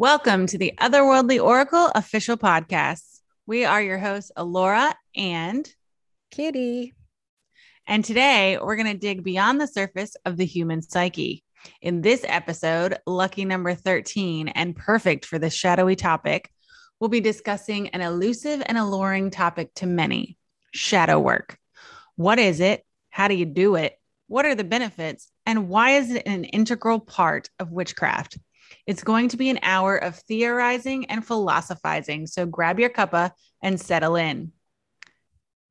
Welcome to the Otherworldly Oracle official podcast. We are your hosts, Alora and Kitty. And today we're going to dig beyond the surface of the human psyche. In this episode, lucky number 13 and perfect for this shadowy topic, we'll be discussing an elusive and alluring topic to many shadow work. What is it? How do you do it? What are the benefits? And why is it an integral part of witchcraft? It's going to be an hour of theorizing and philosophizing. So grab your cuppa and settle in.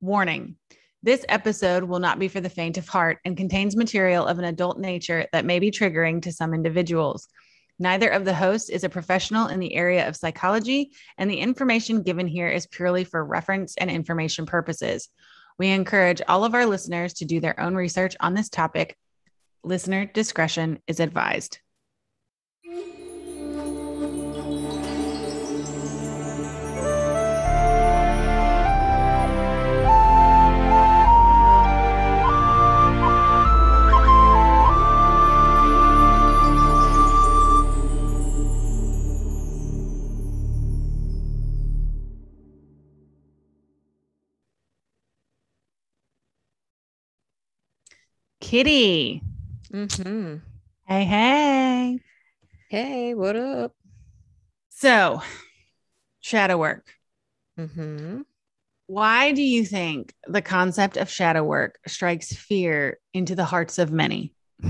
Warning this episode will not be for the faint of heart and contains material of an adult nature that may be triggering to some individuals. Neither of the hosts is a professional in the area of psychology, and the information given here is purely for reference and information purposes. We encourage all of our listeners to do their own research on this topic. Listener discretion is advised. Kitty. Mm-hmm. Hey, hey. Hey, what up? So, shadow work. Mm-hmm. Why do you think the concept of shadow work strikes fear into the hearts of many?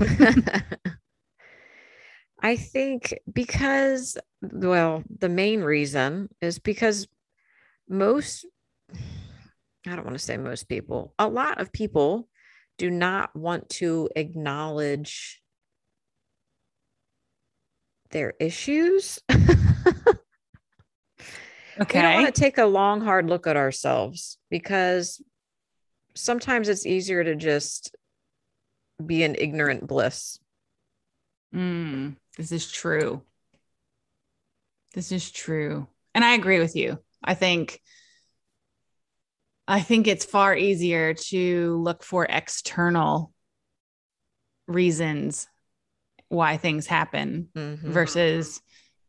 I think because, well, the main reason is because most, I don't want to say most people, a lot of people do not want to acknowledge their issues. Okay. We don't want to take a long, hard look at ourselves because sometimes it's easier to just be in ignorant bliss. Mm, this is true. This is true. And I agree with you. I think I think it's far easier to look for external reasons why things happen Mhm. versus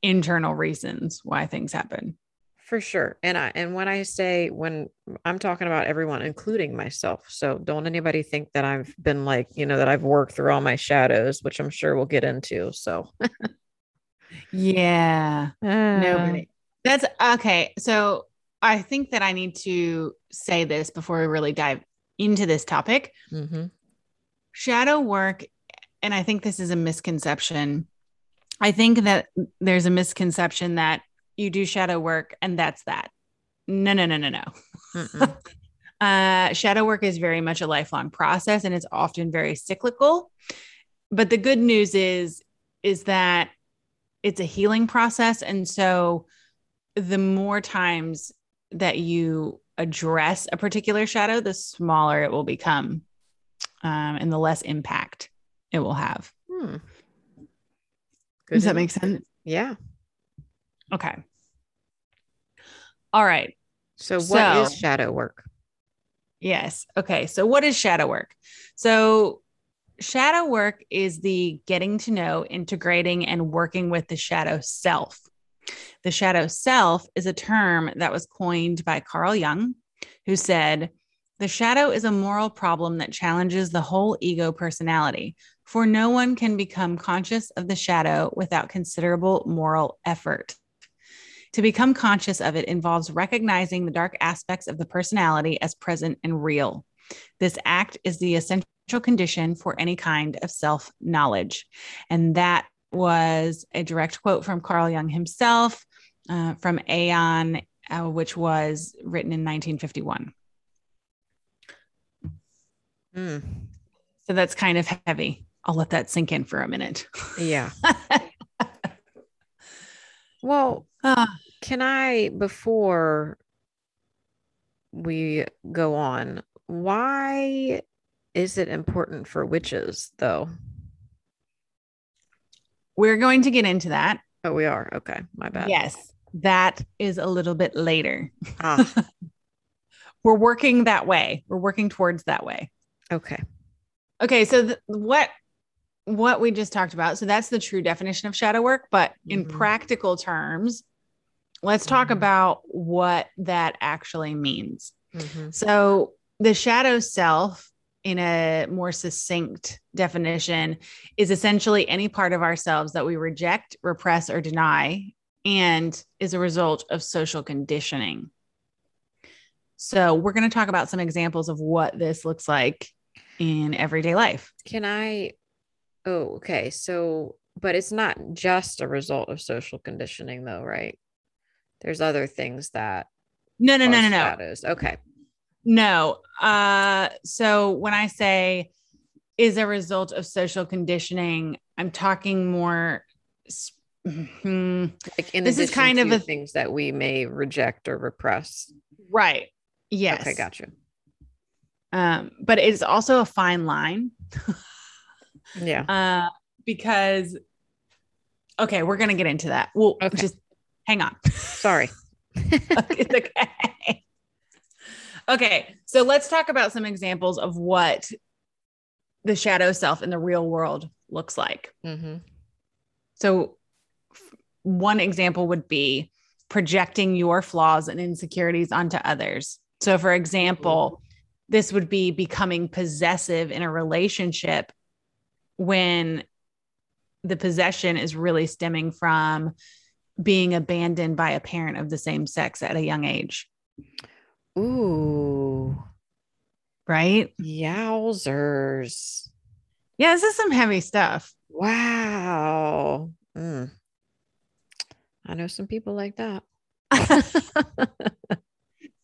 internal reasons why things happen. For sure. And I and when I say when I'm talking about everyone, including myself. So don't anybody think that I've been like, you know, that I've worked through all my shadows, which I'm sure we'll get into. So Yeah. nobody. Nobody. That's okay. So I think that I need to say this before we really dive into this topic. hmm Shadow work, and I think this is a misconception. I think that there's a misconception that you do shadow work and that's that. No, no, no, no, no. Uh, shadow work is very much a lifelong process and it's often very cyclical. But the good news is, is that it's a healing process. And so the more times that you address a particular shadow, the smaller it will become um, and the less impact it will have. Hmm. Does that make sense? Yeah. Okay. All right. So what is So- shadow work? Yes. Okay. So, what is shadow work? So, shadow work is the getting to know, integrating, and working with the shadow self. The shadow self is a term that was coined by Carl Jung, who said, The shadow is a moral problem that challenges the whole ego personality, for no one can become conscious of the shadow without considerable moral effort. To become conscious of it involves recognizing the dark aspects of the personality as present and real. This act is the essential condition for any kind of self knowledge. And that was a direct quote from Carl Jung himself uh, from Aion, uh, which was written in 1951. Hmm. So that's kind of heavy. I'll let that sink in for a minute. Yeah. Well, Ah, can I, before we go on, why is it important for witches though? We're going to get into that. Oh, we are. Okay. My bad. Yes, that is a little bit later. Ah, We're working that way. We're working towards that way. okay. Okay, so th- what what we just talked about. So that's the true definition of shadow work. But in Mhm. practical terms, let's talk Mhm. about what that actually means. Mhm. So the shadow self, in a more succinct definition, is essentially any part of ourselves that we reject, repress, or deny, and is a result of social conditioning. So we're going to talk about some examples of what this looks like in everyday life. Can I? Oh, okay. So, but it's not just a result of social conditioning, though, right? There's other things that No, no, no, no, no. shadows. Okay. No. Uh, so when I say is a result of social conditioning, I'm talking more. hmm, Like in This is kind of a- things that we may reject or repress. right. Yes. Okay, got you. Um, but it's also a fine line Yeah. uh, because, okay, we're going to get into that. Well, Okay. just hang on. Sorry. it's okay. Okay, so let's talk about some examples of what the shadow self in the real world looks like. hmm So, one example would be projecting your flaws and insecurities onto others. So, for example, this would be becoming possessive in a relationship when the possession is really stemming from being abandoned by a parent of the same sex at a young age, Ooh. right? Yowzers. Yeah, this is some heavy stuff. Wow. Mm. I know some people like that.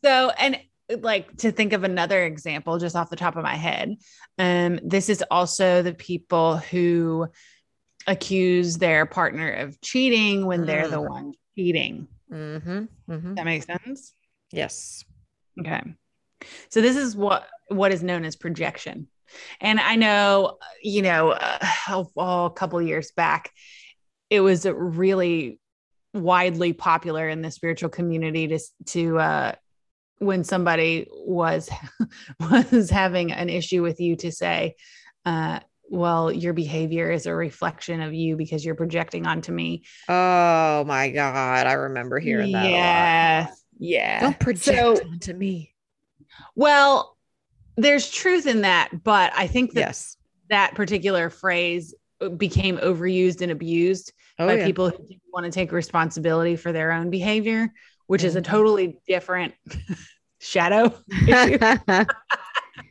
So, and like to think of another example just off the top of my head, um, this is also the people who accuse their partner of cheating when they're the Mm. one cheating. hmm hmm That makes sense. Yes. Okay. So this is what what is known as projection. And I know, you know, uh, oh, a couple years back, it was really widely popular in the spiritual community to to uh, when somebody was was having an issue with you to say, uh, well, your behavior is a reflection of you because you're projecting onto me. Oh my God. I remember hearing that. lot. Yeah. Don't project So- onto me. Well, there's truth in that, but I think that Yes. that particular phrase became overused and abused Oh, by yeah. people who didn't want to take responsibility for their own behavior, which is a Mhm. totally different shadow.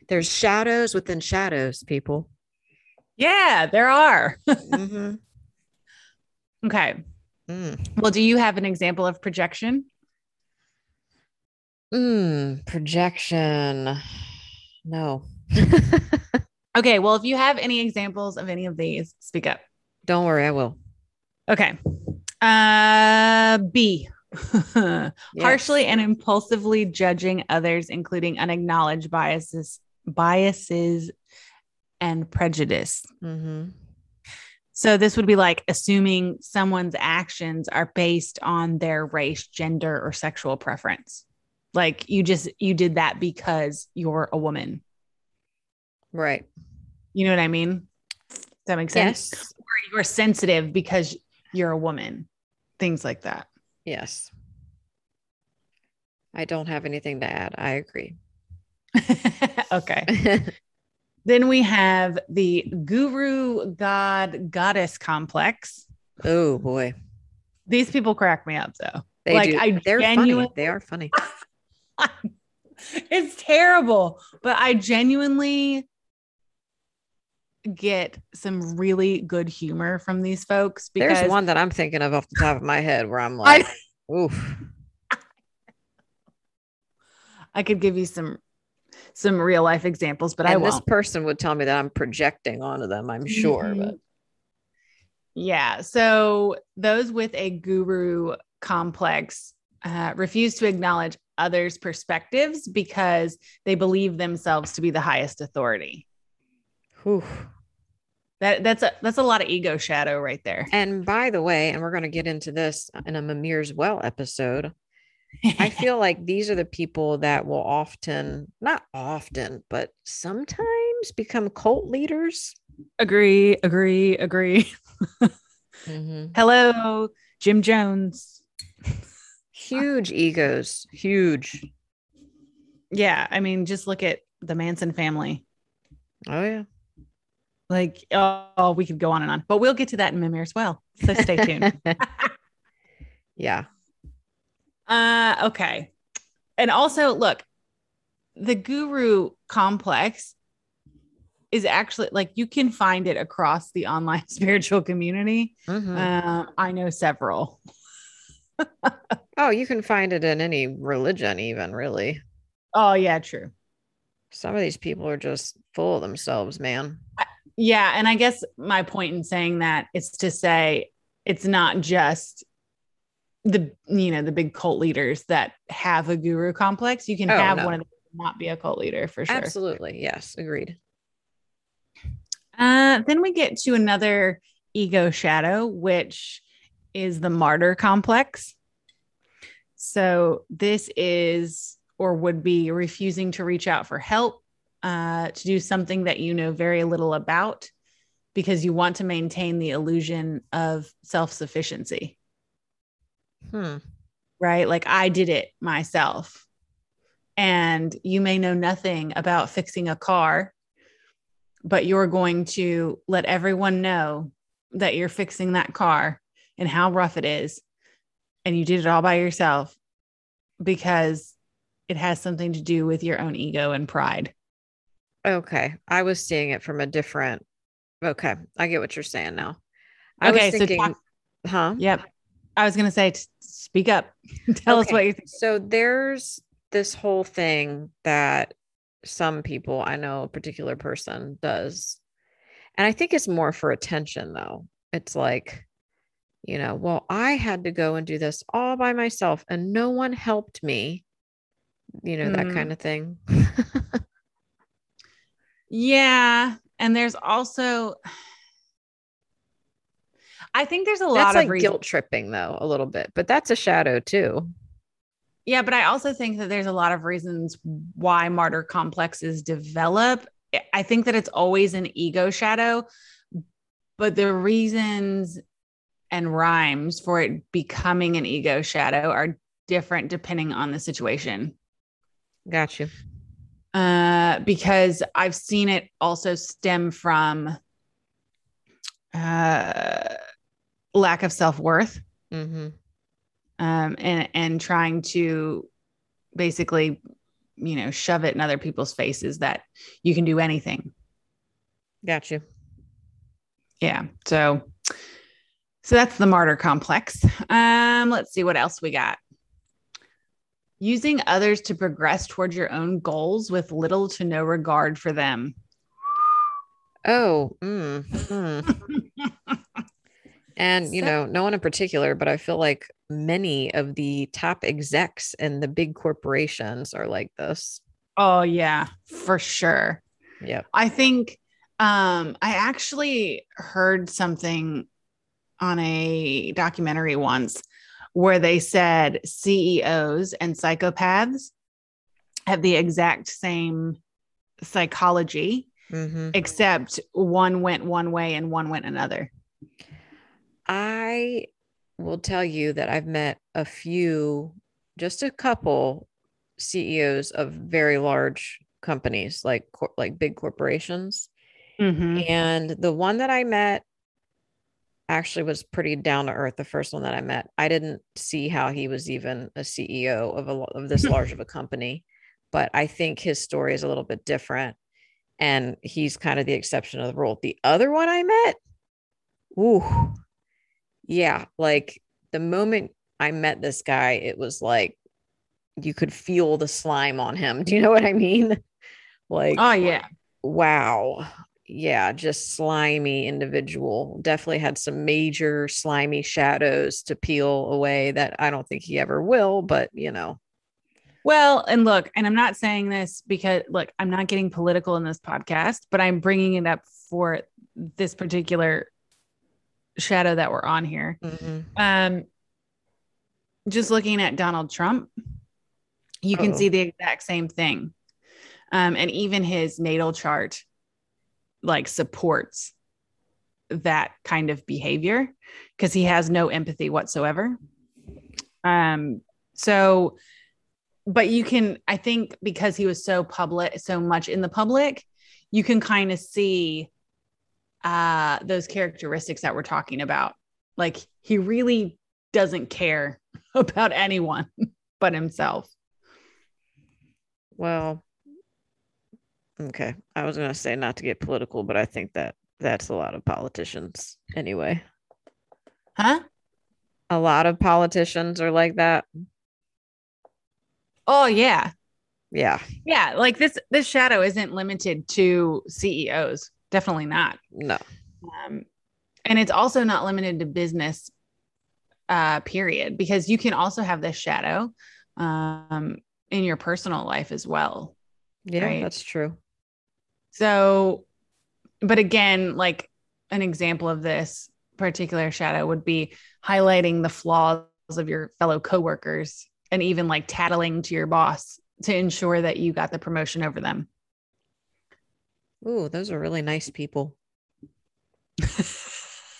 There's shadows within shadows, people. yeah, there are. hmm okay. Mm. Well, do you have an example of projection? Mm, projection. No. Okay. Well, if you have any examples of any of these, speak up. Don't worry, I will. Okay. Uh, B. Harshly and impulsively judging others, including unacknowledged biases, biases, and prejudice. Mm-hmm. So this would be like assuming someone's actions are based on their race, gender, or sexual preference. Like you just you did that because you're a woman. Right. You know what I mean? Does that makes sense? Yes. Or you're sensitive because you're a woman. Things like that. Yes. I don't have anything to add. I agree. okay. Then we have the guru god goddess complex. oh boy. These people crack me up though. They Like, do. I They're genuine- funny. They are funny. it's terrible, but I genuinely get some really good humor from these folks because There's one that I'm thinking of off the top of my head where I'm I- like, oof. I could give you some some real life examples, but I and this won't. person would tell me that I'm projecting onto them, I'm sure. Mhm. But Yeah. So those with a guru complex uh, refuse to acknowledge others' perspectives because they believe themselves to be the highest authority. whew. That that's a that's a lot of ego shadow right there. and by the way, and we're going to get into this in a Mimir's Well episode. I feel like these are the people that will often, not often, but sometimes become cult leaders. Agree, agree, agree. Mhm. Hello, Jim Jones. Huge egos, huge. Yeah, I mean, just look at the Manson family. Oh yeah. Like, oh, we could go on and on, but we'll get to that in Mimir's Well. So stay tuned. yeah. Uh, okay. And also, look, the guru complex is actually like you can find it across the online spiritual community. Mhm. Uh, I know several. Oh, you can find it in any religion, even really. Oh, yeah, true. Some of these people are just full of themselves, man. Yeah. And I guess my point in saying that is to say it's not just the, you know, the big cult leaders that have a guru complex. You can Oh, have no. one of them not be a cult leader for sure. Absolutely. Yes. Agreed. Uh, then we get to another ego shadow, which is the martyr complex. So this is or would be refusing to reach out for help, uh, to do something that you know very little about because you want to maintain the illusion of self sufficiency, Hmm. right? Like I did it myself. And you may know nothing about fixing a car, but you're going to let everyone know that you're fixing that car and how rough it is. And you did it all by yourself because it has something to do with your own ego and pride. Okay. I was seeing it from a different. Okay. I get what you're saying now. I Okay, was so thinking, talk- huh? Yep. I was going to say, speak up. Tell us what you think. So there's this whole thing that some people, I know a particular person does. And I think it's more for attention though. It's like, you know, well, I had to go and do this all by myself and no one helped me. You know, that Mm. kind of thing. Yeah. And there's also, I think there's a lot That's of like guilt tripping though, a little bit, but that's a shadow too. Yeah, but I also think that there's a lot of reasons why martyr complexes develop. I think that it's always an ego shadow, but the reasons and rhymes for it becoming an ego shadow are different depending on the situation. Got you. Uh, because I've seen it also stem from uh, lack of self worth Mm-hmm. um, and and trying to basically, you know, shove it in other people's faces that you can do anything. Got you. Yeah. So, so that's the martyr complex. Um, let's see what else we got. Using others to progress towards your own goals with little to no regard for them. Oh, mm, mm. and you know, no one in particular, but I feel like many of the top execs in the big corporations are like this. Oh yeah, for sure. Yeah. I think um I actually heard something on a documentary once where they said CEOs and psychopaths have the exact same psychology hmm except one went one way and one went another. I will tell you that I've met a few, just a couple CEOs of very large companies, like like big corporations. Mhm. And the one that I met actually was pretty down to earth. The first one that I met, I didn't see how he was even a CEO of a of this large of a company, but I think his story is a little bit different, and he's kind of the exception of the rule. The other one I met, ooh, yeah, like the moment I met this guy, it was like you could feel the slime on him. Do you know what I mean? Like, Oh yeah. wow yeah just slimy individual definitely had some major slimy shadows to peel away that i don't think he ever will but you know Well, and look, and I'm not saying this because look, I'm not getting political in this podcast, but I'm bringing it up for this particular shadow that we're on here. Um, just looking at Donald Trump, you can Uh-oh. see the exact same thing. Um, and even his natal chart like supports that kind of behavior because he has no empathy whatsoever. Um, so, but you can, I think, because he was so public, so much in the public, you can kind of see uh, those characteristics that we're talking about. Like he really doesn't care about anyone but himself. Well, okay. I was going to say not to get political, but I think that that's a lot of politicians anyway. Huh? A lot of politicians are like that. Oh yeah. Yeah. Yeah, like this this shadow isn't limited to CEOs. Definitely not. No. Um, and it's also not limited to business uh period because you can also have this shadow um in your personal life as well. Yeah, Right. that's true. So, but again, like an example of this particular shadow would be highlighting the flaws of your fellow coworkers and even like tattling to your boss to ensure that you got the promotion over them. Ooh, those are really nice people.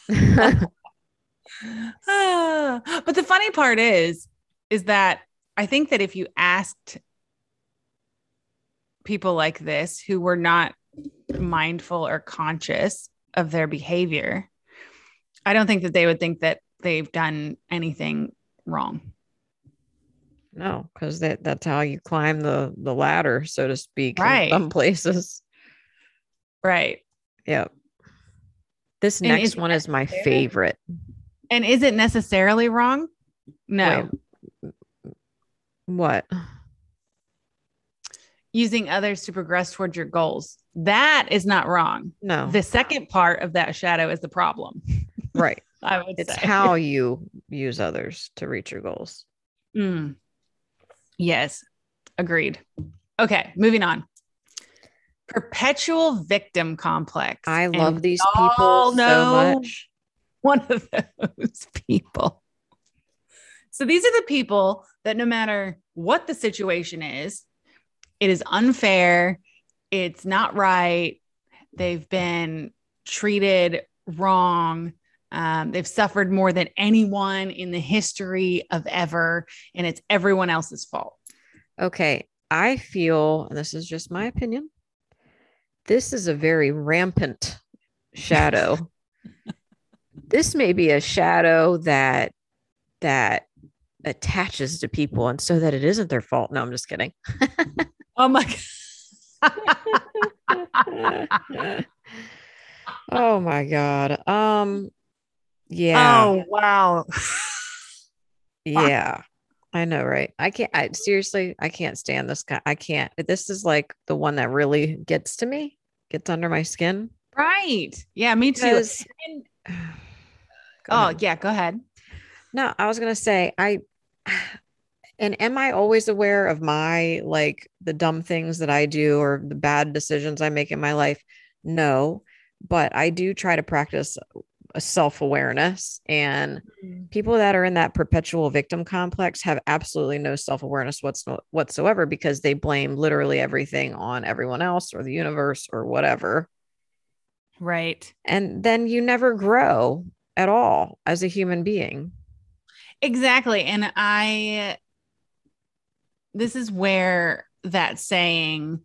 Ah, but the funny part is, is that I think that if you asked people like this who were not mindful or conscious of their behavior, I don't think that they would think that they've done anything wrong. no, because that that's how you climb the the ladder, so to speak. Right. In some places. Right. Yep. This And next one is my favorite. And is it necessarily wrong? No. Wait. What? Using others to progress towards your goals. That is not wrong. No. The second part of that shadow is the problem. right. I would It's say. how you use others to reach your goals. Mm. Yes, agreed. Okay, moving on. Perpetual victim complex. I And love these all people so much. One of those people. So these are the people that no matter what the situation is, it is unfair, it's not right, they've been treated wrong. Um, they've suffered more than anyone in the history of ever, and it's everyone else's fault. Okay. I feel, this is just my opinion, this is a very rampant shadow. this may be a shadow that that attaches to people and so that it isn't their fault. No, I'm just kidding. Oh my God. Oh my god. Um yeah. Oh, wow. Yeah. I know, right? I can't I seriously I can't stand this guy. I can't. This is like the one that really gets to me, gets under my skin. Right. Yeah, me too. And- oh, ahead. yeah, go ahead. No, I was gonna say I and am I always aware of my like the dumb things that I do or the bad decisions I make in my life? No, but I do try to practice a self-awareness and mm. people that are in that perpetual victim complex have absolutely no self-awareness whatsoever because they blame literally everything on everyone else or the universe or whatever Right. and then you never grow at all as a human being Exactly. And I, this is where that saying,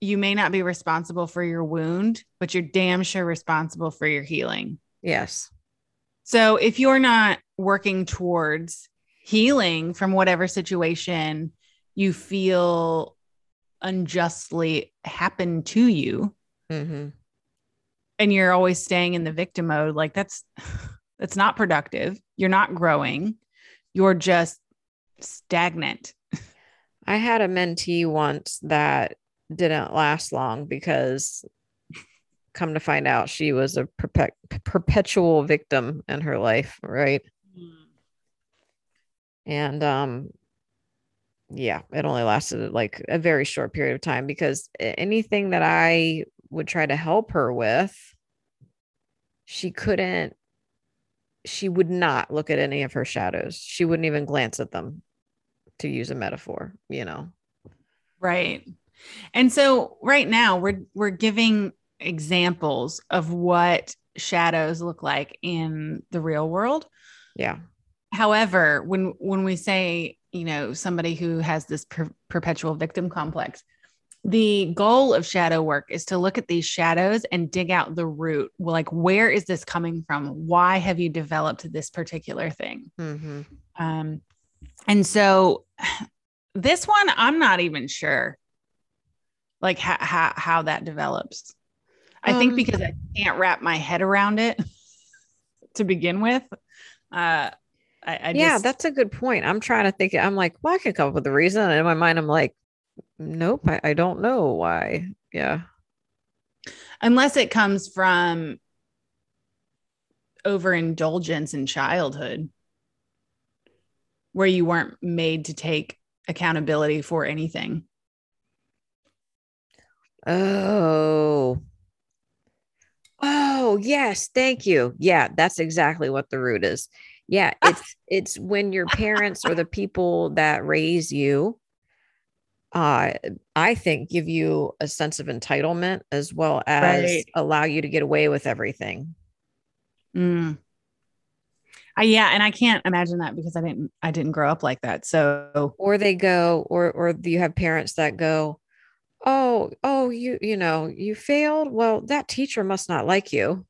you may not be responsible for your wound, but you're damn sure responsible for your healing. yes So if you're not working towards healing from whatever situation you feel unjustly happened to you, hmm and you're always staying in the victim mode, like that's that's not productive. You're not growing. You're just stagnant. I had a mentee once that didn't last long because come to find out she was a perpet- perpetual victim in her life, right? And um yeah, it only lasted like a very short period of time because anything that I would try to help her with she couldn't she would not look at any of her shadows. She wouldn't even glance at them to use a metaphor, you know. Right. And so right now we're we're giving examples of what shadows look like in the real world. Yeah. However, when when we say, you know, somebody who has this per- perpetual victim complex, the goal of shadow work is to look at these shadows and dig out the root. Like, where is this coming from? Why have you developed this particular thing? Mm-hmm. Um, and so this one, I'm not even sure like how, how, how that develops. I think Um, because I can't wrap my head around it to begin with. Uh, I, I yeah, just, that's a good point. I'm trying to think. I'm like, well, I can come up with a reason. And in my mind, I'm like, nope, I, I don't know why. Yeah. unless it comes from overindulgence in childhood where you weren't made to take accountability for anything. Oh. Oh, yes. Thank you. Yeah, that's exactly what the root is. Yeah, it's it's when your parents or the people that raise you uh I think give you a sense of entitlement as well as Right. allow you to get away with everything. Mm. I, yeah, and I can't imagine that because I didn't I didn't grow up like that. So Or they go or or you have parents that go, "Oh, oh, you you know, you failed. Well, that teacher must not like you."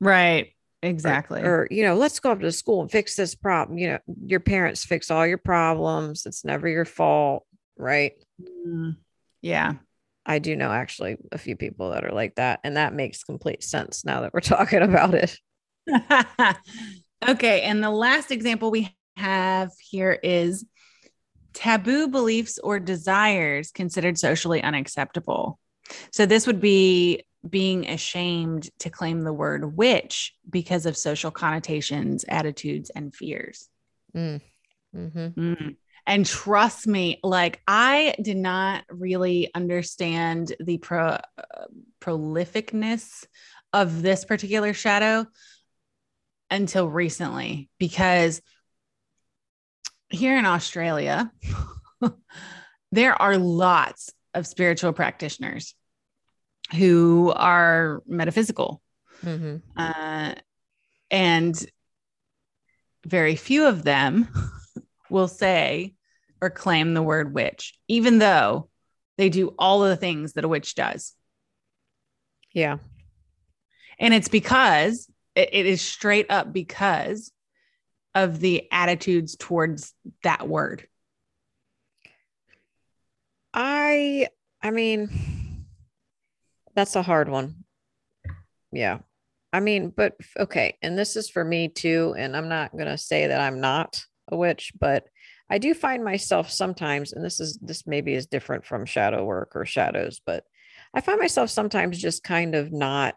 right, or- exactly. Or, you know, let's go up to the school and fix this problem. You know, your parents fix all your problems. It's never your fault, right? Mm. yeah. I do know actually a few people that are like that, and that makes complete sense now that we're talking about it. okay. And the last example we have here is taboo beliefs or desires considered socially unacceptable. So this would be being ashamed to claim the word witch because of social connotations, attitudes, and fears. Mm. Mhm. Mm. And trust me, like I did not really understand the pro, uh, prolificness of this particular shadow until recently because here in Australia, there are lots of spiritual practitioners who are metaphysical Mhm. uh, and very few of them will say or claim the word witch, even though they do all of the things that a witch does. Yeah. And it's because it, it is straight up because of the attitudes towards that word. I I mean that's a hard one. Yeah. I mean, but okay, and this is for me too and I'm not going to say that I'm not a witch, but I do find myself sometimes and this is this maybe is different from shadow work or shadows, but I find myself sometimes just kind of not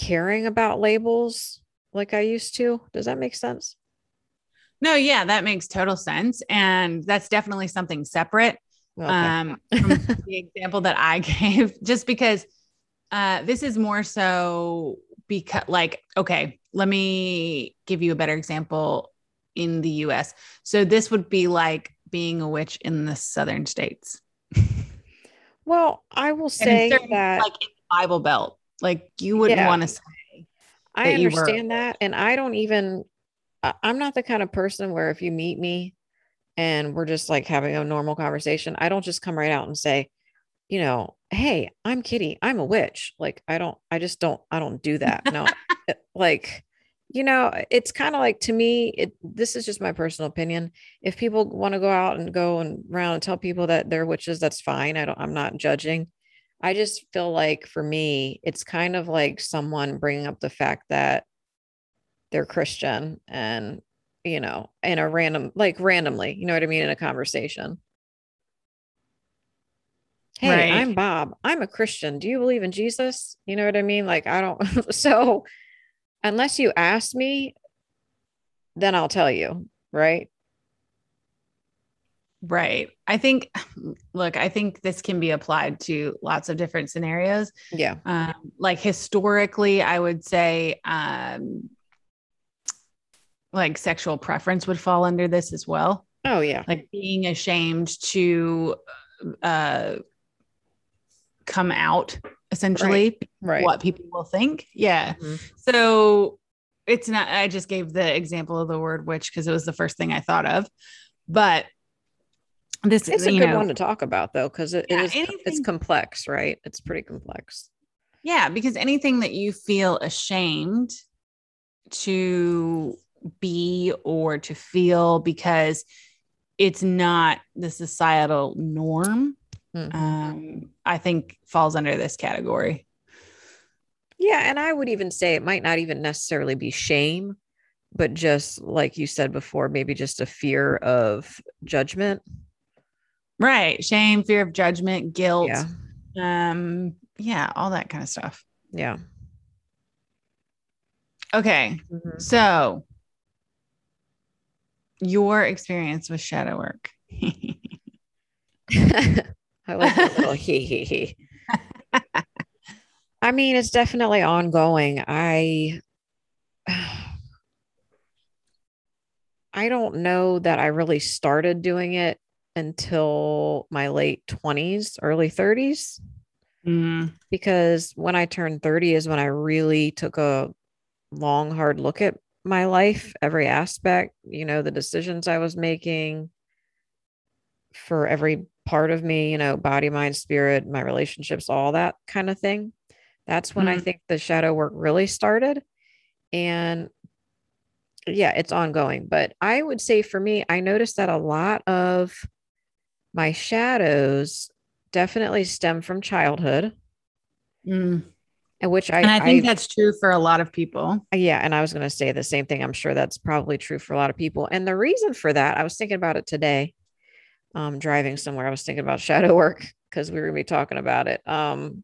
caring about labels like I used to. Does that make sense? No, yeah, that makes total sense. And that's definitely something separate Okay. um, from the example that I gave, just because uh, this is more so because, like, okay, let me give you a better example in the US. So this would be like being a witch in the southern states. well, I will say in certain- that like in the Bible Belt, like you wouldn't Yeah. want to say, I that you were- understand that. And I don't even, I'm not the kind of person where if you meet me and we're just like having a normal conversation, I don't just come right out and say, you know, hey, I'm Kitty, I'm a witch. Like, I don't, I just don't, I don't do that. No, it- uh, like, you know, it's kind of like to me, it, this is just my personal opinion. If people want to go out and go and around and tell people that they're witches, that's fine. I don't, I'm not judging. I just feel like for me, it's kind of like someone bringing up the fact that they're Christian and, you know, in a random, like randomly, you know what I mean, in a conversation. Hey, Right. I'm Bob. I'm a Christian. Do you believe in Jesus? You know what I mean? Like, I don't, so unless you ask me, then I'll tell you, right? Right. I think, look, I think this can be applied to lots of different scenarios. Yeah. um, like historically i would say um, like sexual preference would fall under this as well Oh, yeah. like being ashamed to uh, come out essentially Right. what people will think. Yeah. Mhm. So it's not, I just gave the example of the word witch because it was the first thing I thought of. But this is, a good know, one to talk about though, because it, Yeah, it is it's complex, right? It's pretty complex. yeah, because anything that you feel ashamed to be or to feel because it's not the societal norm, Mhm. um, I think falls under this category. Yeah, and I would even say it might not even necessarily be shame, but just like you said before, maybe just a fear of judgment. Right. Shame, fear of judgment, guilt. Yeah. Um, yeah, all that kind of stuff. Yeah. Okay. Mhm. So your experience with shadow work. I like that little he he he. I mean, it's definitely ongoing. I I don't know that I really started doing it until my late 20s, early 30s Mm, because when I turned 30 is when I really took a long hard look at my life, every aspect, you know, the decisions I was making for every part of me, you know, body, mind, spirit, my relationships, all that kind of thing. That's when I Mhm. think the shadow work really started. And yeah, it's ongoing. But I would say for me, I noticed that a lot of my shadows definitely stem from childhood, mm. and which I, And I think I- that's true for a lot of people. yeah, and I was going to say the same thing. I'm sure that's probably true for a lot of people. And the reason for that, I was thinking about it today, um, driving somewhere. I was thinking about shadow work because we were going to be talking about it. Um,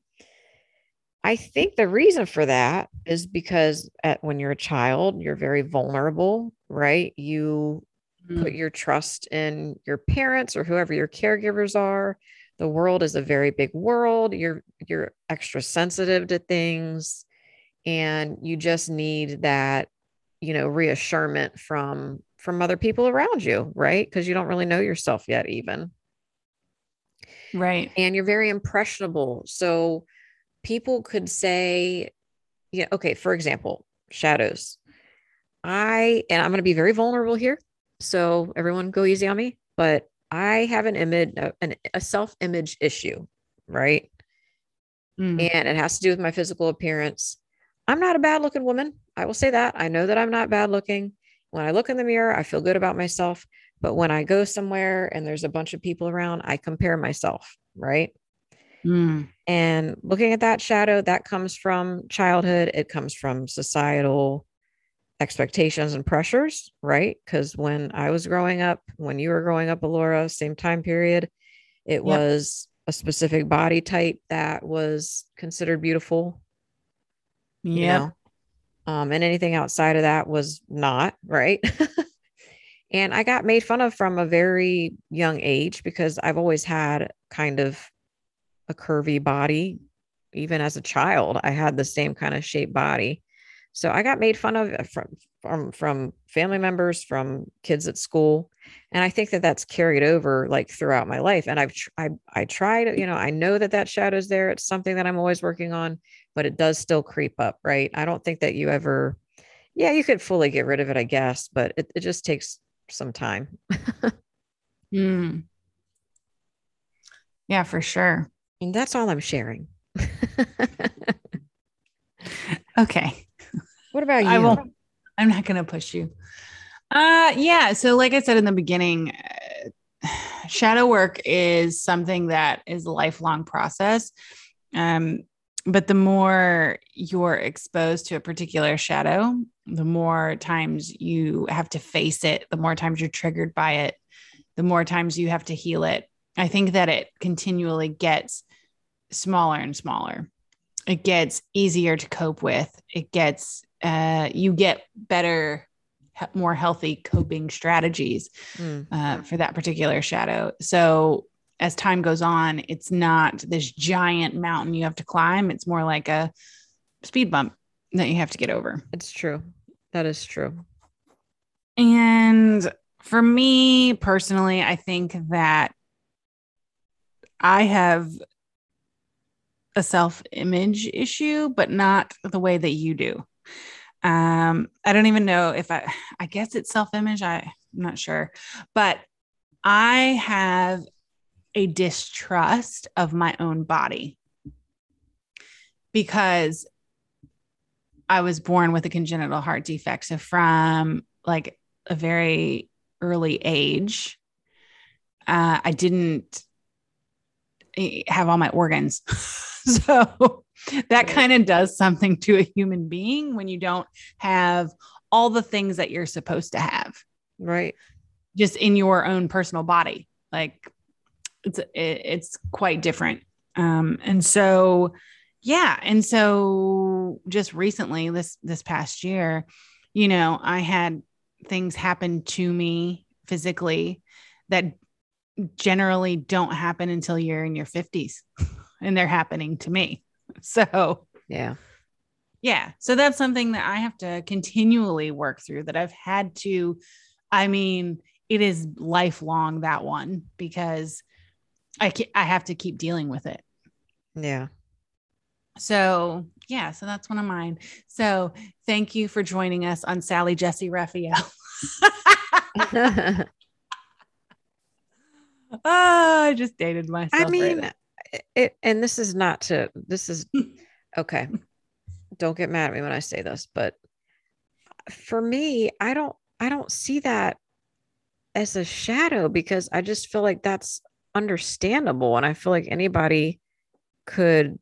I think the reason for that is because at, when you're a child, you're very vulnerable, right? You put Mm, your trust in your parents or whoever your caregivers are. The world is a very big world. You're you're extra sensitive to things and you just need that, you know, reassurance from from other people around you, right? Because you don't really know yourself yet even. Right. And you're very impressionable. So people could say, yeah, okay, for example, shadows. I and I'm going to be very vulnerable here. So everyone go easy on me, but I have an image an, a self-image issue, right? Mm, And it has to do with my physical appearance. I'm not a bad looking woman. I will say that. I know that I'm not bad looking. When I look in the mirror, I feel good about myself. But when I go somewhere and there's a bunch of people around, I compare myself, right? mm, And looking at that shadow, that comes from childhood, it comes from societal expectations and pressures, right? Because when I was growing up, when you were growing up, Alora, same time period, it was a specific body type that was considered beautiful, you Yep. know, um, and anything outside of that was not, right? and I got made fun of from a very young age because I've always had kind of a curvy body. Even as a child, I had the same kind of shaped body. So I got made fun of uh, from from from family members, from kids at school, and I think that that's carried over like throughout my life. And I've tr- I I tried, you know, I know that that shadow's there. It's something that I'm always working on, but it does still creep up, right? I don't think that you ever, yeah, you could fully get rid of it, I guess, but it, it just takes some time. Mm. Yeah, for sure. And that's all I'm sharing. Okay. What about you? I won't. I'm not going to push you. Uh, yeah. So, like I said in the beginning, uh, shadow work is something that is a lifelong process. Um, but the more you're exposed to a particular shadow, the more times you have to face it, the more times you're triggered by it, the more times you have to heal it. I think that it continually gets smaller and smaller. It gets easier to cope with. It gets, uh, you get better, more healthy coping strategies Mm, uh, for that particular shadow. So as time goes on, it's not this giant mountain you have to climb. It's more like a speed bump that you have to get over. it's true. That is true. And for me personally, I think that I have a self image issue, but not the way that you do. Um, I don't even know if I, I guess it's self image. I'm not sure, but I have a distrust of my own body because I was born with a congenital heart defect. So from like a very early age, uh, I didn't eh, have all my organs. so that kind of does something to a human being when you don't have all the things that you're supposed to have. Right. Just in your own personal body. Like it's it's quite different. Um and so yeah, and so just recently this this past year, you know, I had things happen to me physically that generally don't happen until you're in your 50s and they're happening to me. So, yeah. Yeah. So that's something that I have to continually work through that I've had to I mean, it is lifelong that one because I I have to keep dealing with it. Yeah. So, yeah, so that's one of mine. So, thank you for joining us on Sally Jessy Raphael. oh, I just dated myself. I mean, right it, and this is not to, this is okay. Don't get mad at me when I say this, but for me, I don't, I don't see that as a shadow because I just feel like that's understandable. And I feel like anybody could,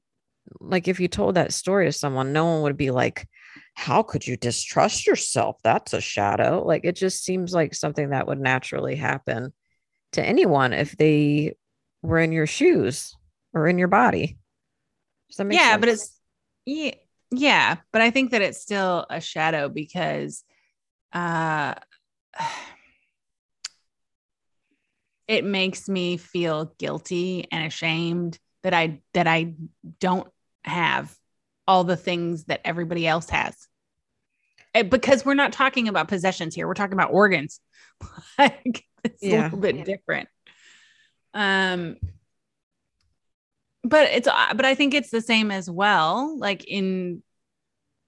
like, if you told that story to someone, no one would be like, how could you distrust yourself? That's a shadow. Like, it just seems like something that would naturally happen to anyone if they were in your shoes or in your body. yeah, sense? but it's yeah, yeah, but I think that it's still a shadow because uh it makes me feel guilty and ashamed that I that I don't have all the things that everybody else has. Eh, because we're not talking about possessions here. We're talking about organs. like it's yeah. a little bit yeah. different. Um but it's uh, but I think it's the same as well like in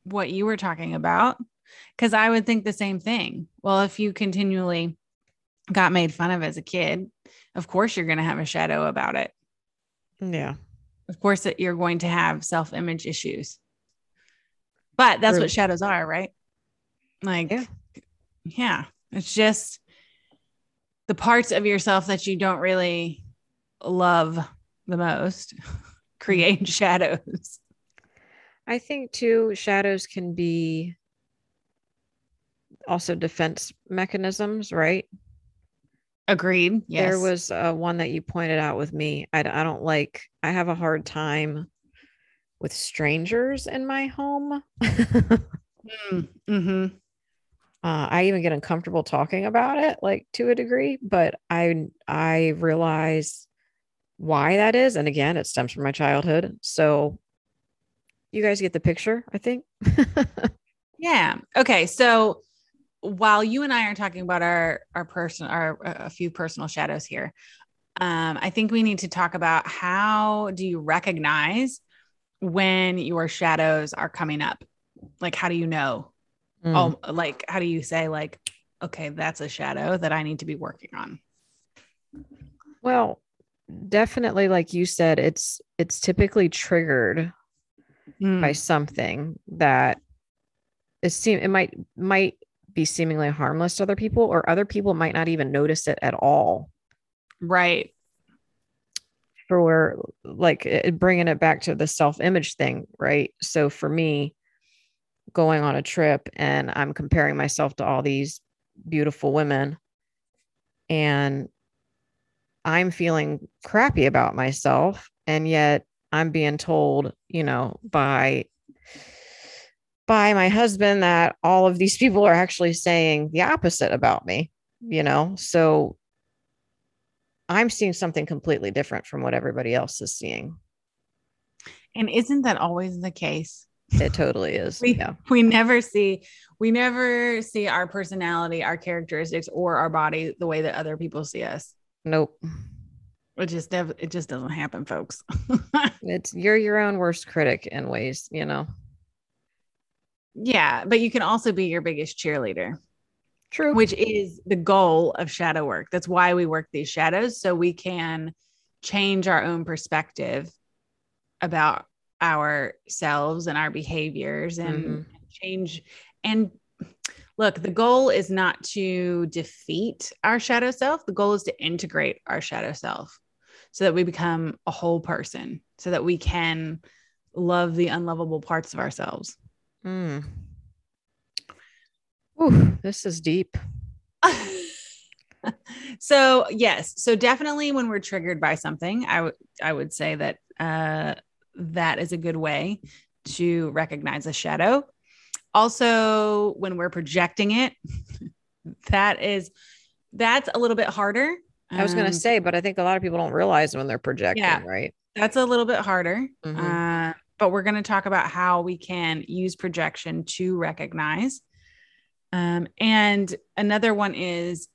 what you were talking about cuz I would think the same thing. Well, if you continually got made fun of as a kid, of course you're going to have a shadow about it. Yeah. Of course that you're going to have self-image issues. But that's True. what shadows are, right? Like yeah. yeah, it's just the parts of yourself that you don't really love the most create shadows. I think too, shadows can be also defense mechanisms, right? Agreed. Yes. There was uh, one that you pointed out with me. I, I don't like, I have a hard time with strangers in my home. mm, mm-hmm. uh, I even get uncomfortable talking about it, like to a degree, but I, I realize why that is. And again, it stems from my childhood. So you guys get the picture, I think. yeah. Okay. So while you and I are talking about our our person our a few personal shadows here, um, I think we need to talk about how do you recognize when your shadows are coming up? Like, how do you know? Mm. Oh, like how do you say like, okay, that's a shadow that I need to be working on? Well, definitely like you said it's it's typically triggered mm. by something that it seem it might might be seemingly harmless to other people or other people might not even notice it at all. Right. For like it, bringing it back to the self-image thing right? So for me going on a trip and i'm comparing myself to all these beautiful women and I'm feeling crappy about myself. And yet I'm being told, you know, by by my husband that all of these people are actually saying the opposite about me, you know? So I'm seeing something completely different from what everybody else is seeing. And isn't that always the case? It totally is. we, yeah. we never see we never see our personality, our characteristics, or our body the way that other people see us. Nope. It just it just doesn't happen, folks. it's you're your own worst critic in ways, you know. Yeah, but you can also be your biggest cheerleader. True. Which is the goal of shadow work. That's why we work these shadows so we can change our own perspective about ourselves and our behaviors and mm-hmm. change and look the goal is not to defeat our shadow self the goal is to integrate our shadow self so that we become a whole person so that we can love the unlovable parts of ourselves mm. Ooh, this is deep so yes so definitely when we're triggered by something i would i would say that uh that is a good way to recognize a shadow. Also, when we're projecting it, that is that's a little bit harder. I was going to um, say, but I think a lot of people don't realize when they're projecting, yeah, right? That's a little bit harder. Mm-hmm. Uh, but we're going to talk about how we can use projection to recognize. Um, and another one is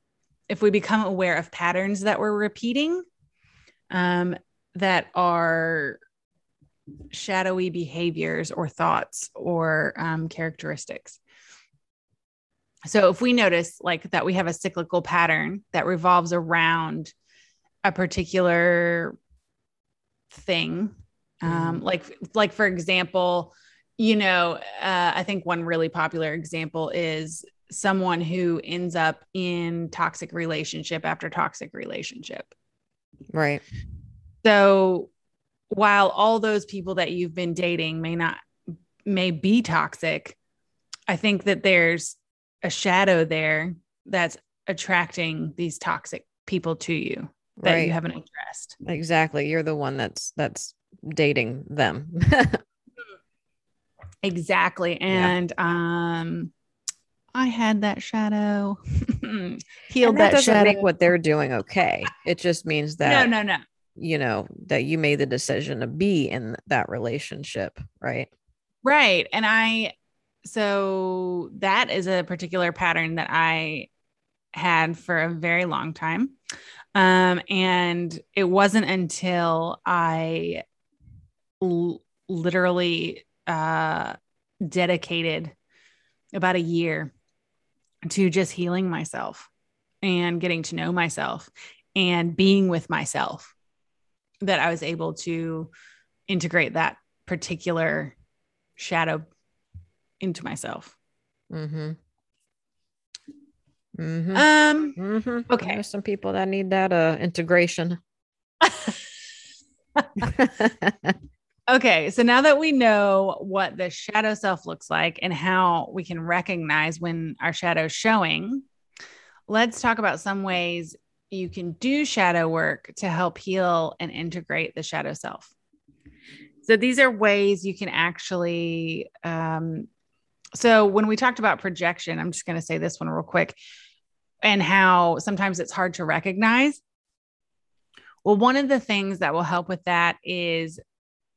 if we become aware of patterns that we're repeating um, that are shadowy behaviors or thoughts or um, characteristics. So if we notice like that we have a cyclical pattern that revolves around a particular thing, um, mm-hmm. like like for example, you know, uh, I think one really popular example is someone who ends up in toxic relationship after toxic relationship. Right. So while all those people that you've been dating may not may be toxic i think that there's a shadow there that's attracting these toxic people to you that right. you haven't addressed exactly you're the one that's that's dating them exactly and yeah. um I had that shadow. Healed that, that, doesn't shadow. make what they're doing okay. It just means that no, no, no you know that you made the decision to be in that relationship right? Right and i so that is a particular pattern that i had for a very long time um and it wasn't until i l- literally uh dedicated about a year to just healing myself and getting to know myself and being with myself that I was able to integrate that particular shadow into myself. Mm-hmm. Mm-hmm. Um. Mm-hmm. Okay. There's some people that need that uh integration. okay. So now that we know what the shadow self looks like and how we can recognize when our shadow is showing, let's talk about some ways you can do shadow work to help heal and integrate the shadow self. So these are ways you can actually. Um, so when we talked about projection, I'm just going to say this one real quick, and how sometimes it's hard to recognize. Well, one of the things that will help with that is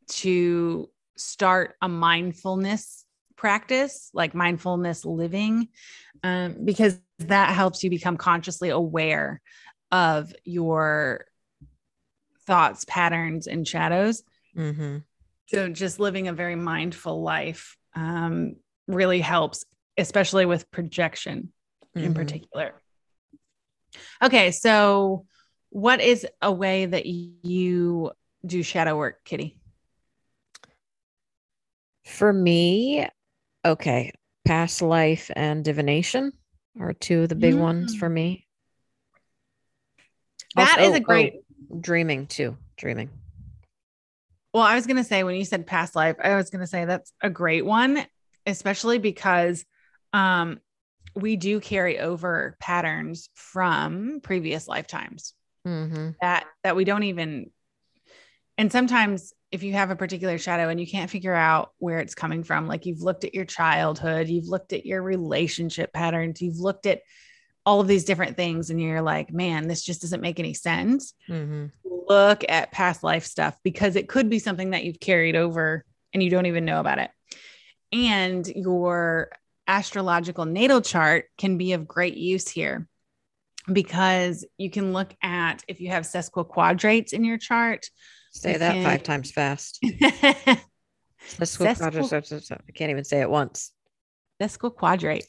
to start a mindfulness practice, like mindfulness living, um, because that helps you become consciously aware of your thoughts, patterns, and shadows. Mm-hmm. So, just living a very mindful life um, really helps, especially with projection mm-hmm. in particular. Okay, so what is a way that you do shadow work, Kitty? For me, okay, past life and divination are two of the big mm. ones for me. That also, is a great oh, dreaming too. Dreaming. Well, I was going to say when you said past life, I was going to say that's a great one, especially because um, we do carry over patterns from previous lifetimes mm-hmm. that that we don't even. And sometimes, if you have a particular shadow and you can't figure out where it's coming from, like you've looked at your childhood, you've looked at your relationship patterns, you've looked at all of these different things and you're like, man, this just doesn't make any sense. Mm-hmm. Look at past life stuff because it could be something that you've carried over and you don't even know about it. And your astrological natal chart can be of great use here because you can look at if you have sesquiquadrates in your chart. Say that can... five times fast. Sesquiquadrate. I can't even say it once. Sesquiquadrate.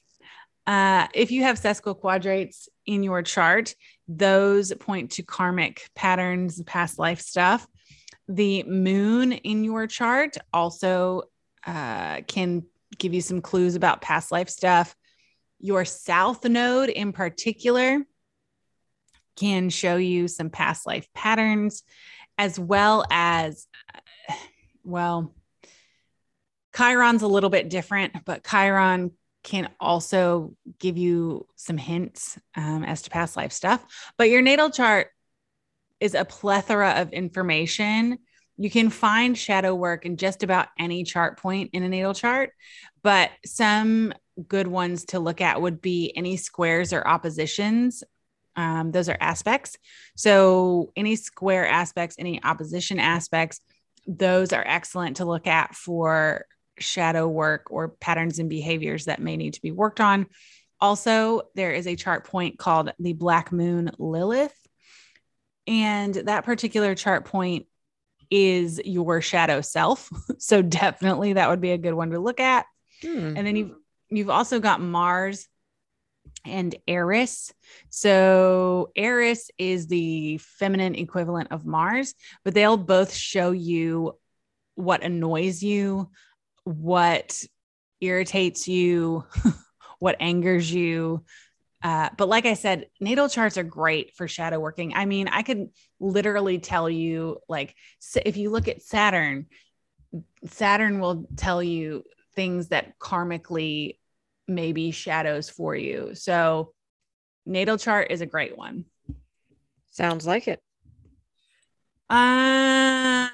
Uh, if you have sesquiquadrates in your chart, those point to karmic patterns, past life stuff. The moon in your chart also uh, can give you some clues about past life stuff. Your south node, in particular, can show you some past life patterns, as well as, well, Chiron's a little bit different, but Chiron can also give you some hints um, as to past life stuff. But your natal chart is a plethora of information. You can find shadow work in just about any chart point in a natal chart, but some good ones to look at would be any squares or oppositions. Um, those are aspects. So, any square aspects, any opposition aspects, those are excellent to look at for shadow work or patterns and behaviors that may need to be worked on. Also, there is a chart point called the Black Moon Lilith. And that particular chart point is your shadow self. So definitely that would be a good one to look at. Hmm. And then you've you've also got Mars and Eris. So Eris is the feminine equivalent of Mars, but they'll both show you what annoys you, what irritates you, what angers you. Uh, but like I said, natal charts are great for shadow working. I mean, I could literally tell you, like, if you look at Saturn, Saturn will tell you things that karmically may be shadows for you. So, natal chart is a great one. Sounds like it. Uh,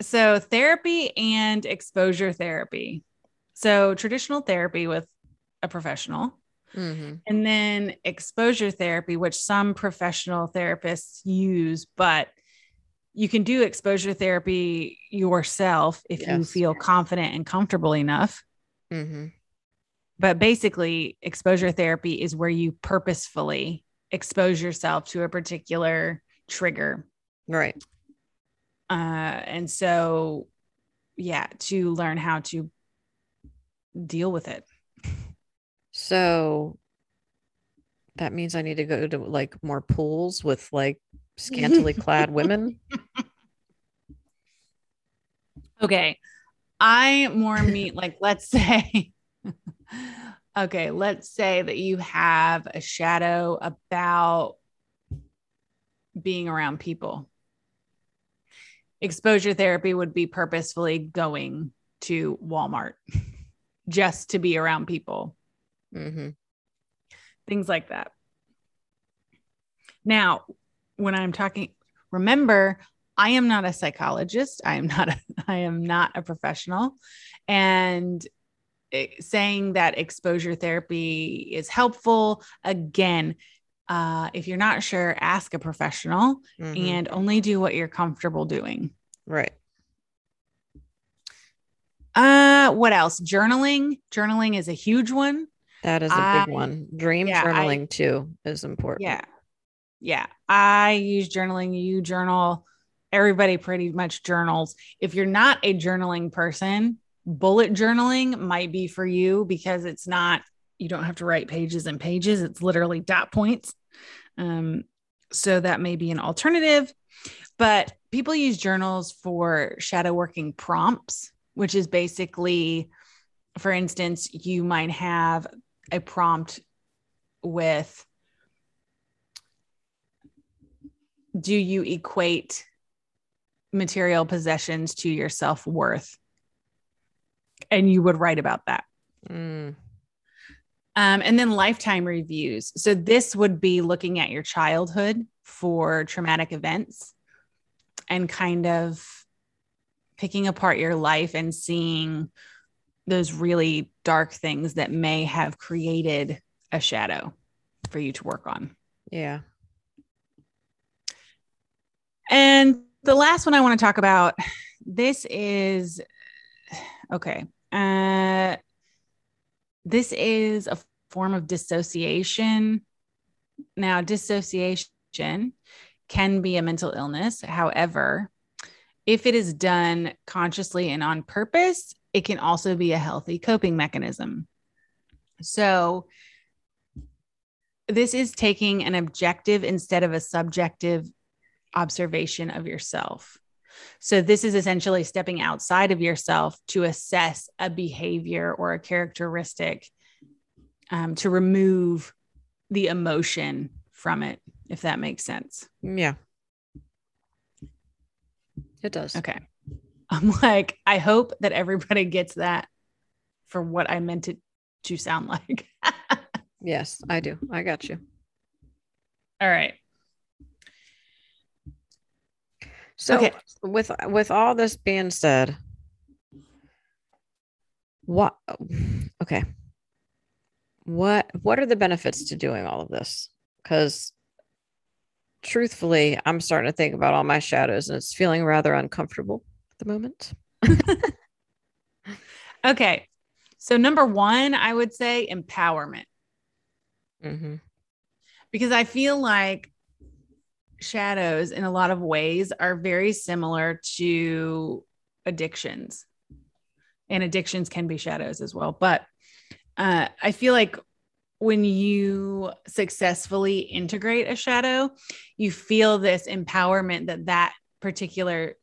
so, therapy and exposure therapy. So, traditional therapy with a professional, mm-hmm. and then exposure therapy, which some professional therapists use, but you can do exposure therapy yourself if yes. you feel confident and comfortable enough. Mm-hmm. But basically, exposure therapy is where you purposefully expose yourself to a particular trigger. Right. Uh, and so, yeah, to learn how to deal with it. So that means I need to go to like more pools with like scantily clad women. Okay. I more mean like let's say okay, let's say that you have a shadow about being around people exposure therapy would be purposefully going to Walmart just to be around people. Mm-hmm. Things like that. Now, when I'm talking, remember, I am not a psychologist. I am not a, I am not a professional. And it, saying that exposure therapy is helpful, again, uh, if you're not sure, ask a professional mm-hmm. and only do what you're comfortable doing. Right. Uh, what else? Journaling. Journaling is a huge one. That is a I, big one. Dream yeah, journaling I, too is important. Yeah. Yeah. I use journaling. You journal. Everybody pretty much journals. If you're not a journaling person, bullet journaling might be for you because it's not, you don't have to write pages and pages. It's literally dot points. Um, so that may be an alternative. But people use journals for shadow working prompts, which is basically, for instance, you might have a prompt with Do you equate material possessions to your self worth? And you would write about that. Mm. Um, and then lifetime reviews. So this would be looking at your childhood for traumatic events and kind of picking apart your life and seeing those really dark things that may have created a shadow for you to work on. Yeah. And the last one I want to talk about this is okay. Uh this is a form of dissociation Now, dissociation can be a mental illness. However, if it is done consciously and on purpose, it can also be a healthy coping mechanism. So, this is taking an objective instead of a subjective observation of yourself. So, this is essentially stepping outside of yourself to assess a behavior or a characteristic um, to remove the emotion from it, if that makes sense. Yeah. It does. Okay. I'm like, I hope that everybody gets that for what I meant it to sound like. yes, I do. I got you. All right. So okay. with with all this being said, what okay. What what are the benefits to doing all of this? Cuz truthfully, I'm starting to think about all my shadows and it's feeling rather uncomfortable at the moment. okay. So, number one, I would say empowerment. Mm-hmm. Because I feel like shadows, in a lot of ways, are very similar to addictions. And addictions can be shadows as well. But uh, I feel like when you successfully integrate a shadow, you feel this empowerment that that particular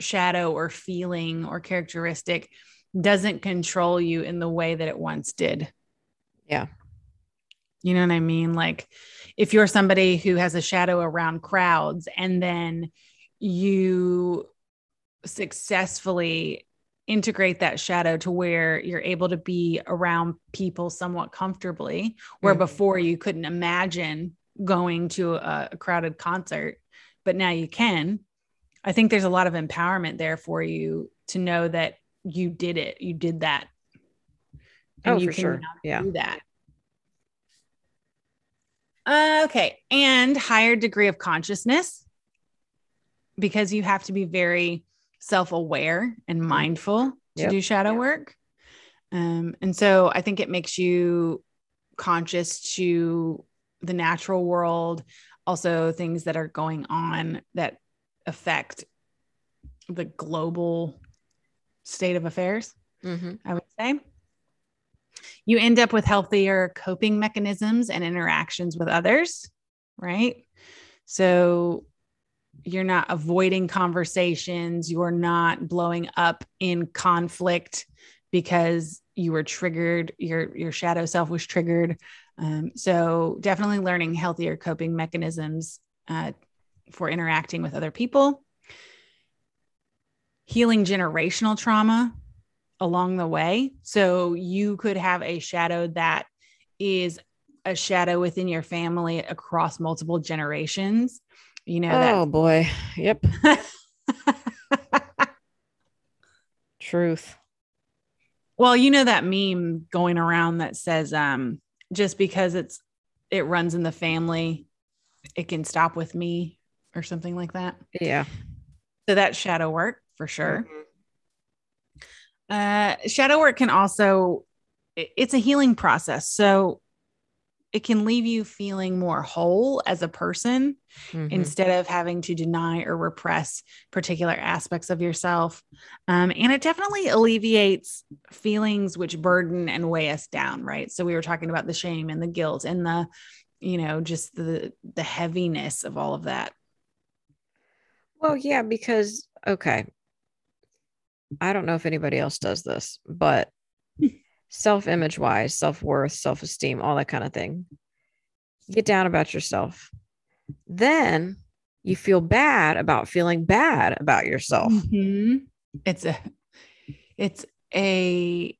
shadow or feeling or characteristic doesn't control you in the way that it once did. Yeah. You know what I mean? Like if you're somebody who has a shadow around crowds and then you successfully integrate that shadow to where you're able to be around people somewhat comfortably where mm-hmm. before you couldn't imagine going to a, a, crowded concert but now you can i think there's a lot of empowerment there for you to know that you did it. You did that. And oh you for sure. yeah. do that okay and higher degree of consciousness because you have to be very self aware and mm-hmm. mindful to yep. do shadow yep. work. Um, and so I think it makes you conscious to the natural world, also things that are going on that affect the global state of affairs, mm-hmm. I would say. You end up with healthier coping mechanisms and interactions with others, right? So you're not avoiding conversations. You're not blowing up in conflict because you were triggered your your shadow self was triggered. Um, so definitely learning healthier coping mechanisms uh, for interacting with other people. Healing generational trauma along the way so you could have a shadow that is a shadow within your family across multiple generations you know, oh that- boy. Yep. Truth. Well, you know that meme going around that says, um, just because it's it runs in the family, it can stop with me or something like that. Yeah. So that shadow work for sure. Mm-hmm. Uh, shadow work can also it's a healing process. So it can leave you feeling more whole as a person mm-hmm. instead of having to deny or repress particular aspects of yourself. Um, and it definitely alleviates feelings which burden and weigh us down, right? So we were talking about the shame and the guilt and the, you know, just the the heaviness of all of that. Well, yeah, because okay. I don't know if anybody else does this, but self image wise, self worth, self esteem, all that kind of thing. Get down about yourself. Then you feel bad about feeling bad about yourself. Mm-hmm. It's a, it's a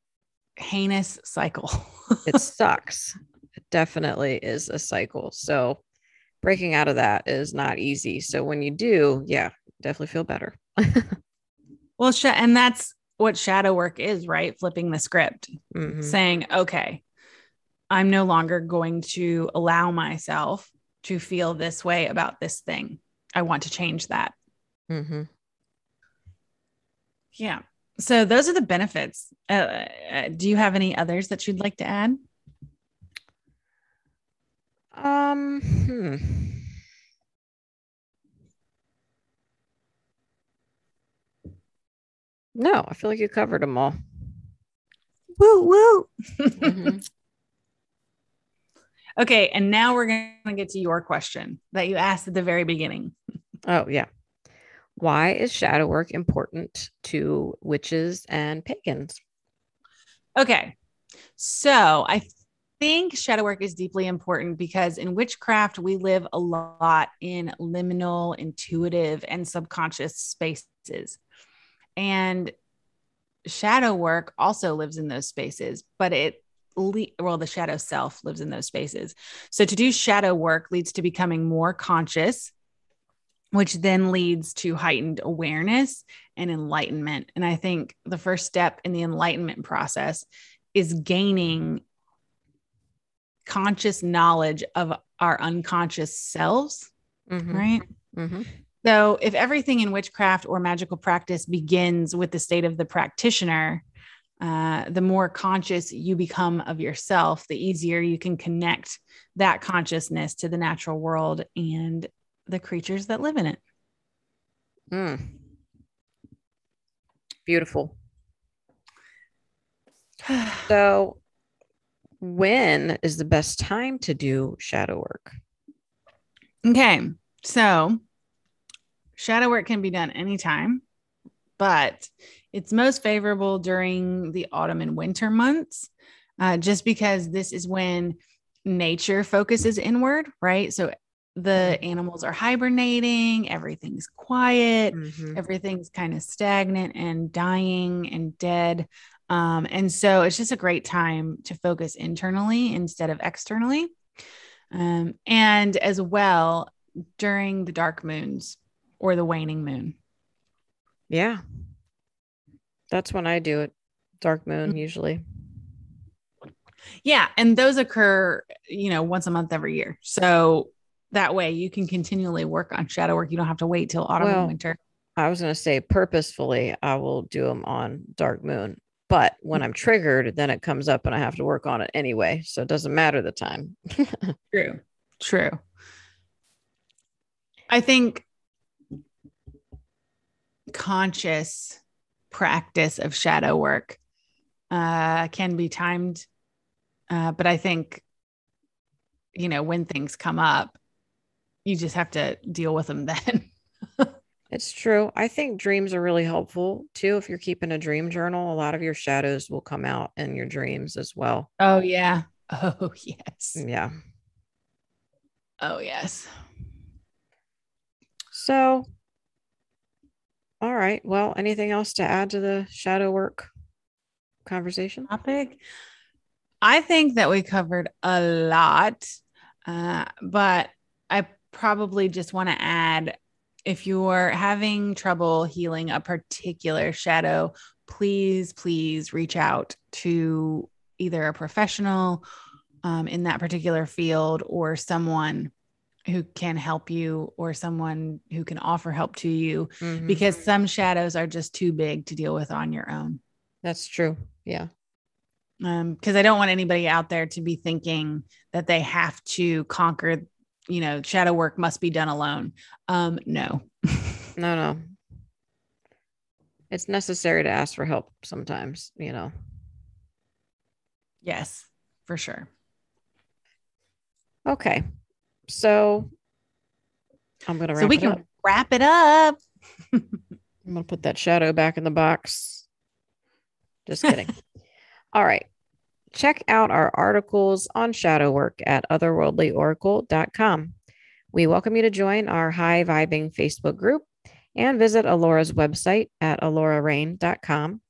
heinous cycle. it sucks. It definitely is a cycle. So breaking out of that is not easy. So when you do, yeah, definitely feel better. well, and that's what shadow work is, right? Flipping the script, mm-hmm. saying, okay, I'm no longer going to allow myself to feel this way about this thing. I want to change that. Mm-hmm. Yeah. So those are the benefits. Uh, uh, do you have any others that you'd like to add? Um, Hmm. No, I feel like you covered them all. Woo woo. Mhm. Okay, and now we're going to get to your question that you asked at the very beginning. Oh, yeah. Why is shadow work important to witches and pagans? Okay. So I think shadow work is deeply important because in witchcraft, we live a lot in liminal, intuitive, and subconscious spaces. And shadow work also lives in those spaces, but it, le- well, the shadow self lives in those spaces. So to do shadow work leads to becoming more conscious, which then leads to heightened awareness and enlightenment. And I think the first step in the enlightenment process is gaining conscious knowledge of our unconscious selves, Mhm. right? Mhm. So, if everything in witchcraft or magical practice begins with the state of the practitioner, uh, the more conscious you become of yourself, the easier you can connect that consciousness to the natural world and the creatures that live in it. Mm. Beautiful. So, when is the best time to do shadow work? Okay. So shadow work can be done anytime, but it's most favorable during the autumn and winter months, uh, just because this is when nature focuses inward, right? So the animals are hibernating, everything's quiet, Mhm. everything's kind of stagnant and dying and dead. Um, and so it's just a great time to focus internally instead of externally. Um, and as well during the dark moons or the waning moon. Yeah. That's when I do it. Dark moon, Mhm. usually. Yeah. And those occur, you know, once a month every year. So that way you can continually work on shadow work. You don't have to wait till autumn Well, and winter. I was going to say purposefully, I will do them on dark moon. But when I'm triggered, then it comes up and I have to work on it anyway. So it doesn't matter the time. True. True. I think conscious practice of shadow work uh, can be timed. Uh, but I think, you know, when things come up, you just have to deal with them then. It's true. I think dreams are really helpful too. If you're keeping a dream journal, a lot of your shadows will come out in your dreams as well. oh, yeah. Oh, yes. Yeah. Oh, yes. So, all right. Well, anything else to add to the shadow work conversation? topic. I think that we covered a lot, uh, but I probably just want to add if you're having trouble healing a particular shadow, please, please reach out to either a professional um, in that particular field or someone who can help you or someone who can offer help to you Mhm. because some shadows are just too big to deal with on your own. That's true. Yeah. um because i don't want anybody out there to be thinking that they have to conquer you know shadow work must be done alone um no No, no. It's necessary to ask for help sometimes, you know. yes for sure Okay. So I'm going to wrap so we it can up. wrap it up I'm going to put that shadow back in the box. Just kidding. All right. Check out our articles on shadow work at otherworldlyoracle.com. We welcome you to join our high vibing Facebook group and visit Alora's website at alorarain.com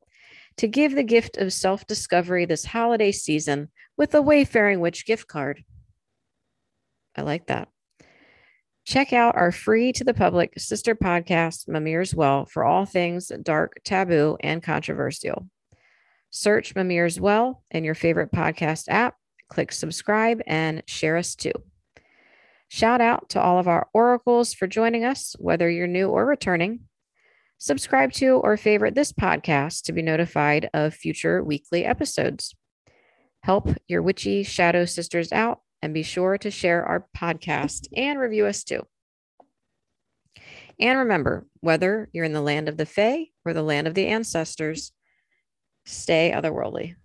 to give the gift of self discovery this holiday season with a Wayfaring Witch gift card. I like that. Check out our free to the public sister podcast, Mimir's Well, for all things dark, taboo, and controversial. Search Mimir's Well in your favorite podcast app, click subscribe, and share us too. Shout out to all of our oracles for joining us, whether you're new or returning. Subscribe to or favorite this podcast to be notified of future weekly episodes. Help your witchy shadow sisters out And be sure to share our podcast and review us too. And remember, whether you're in the land of the Fae or the land of the ancestors, stay otherworldly.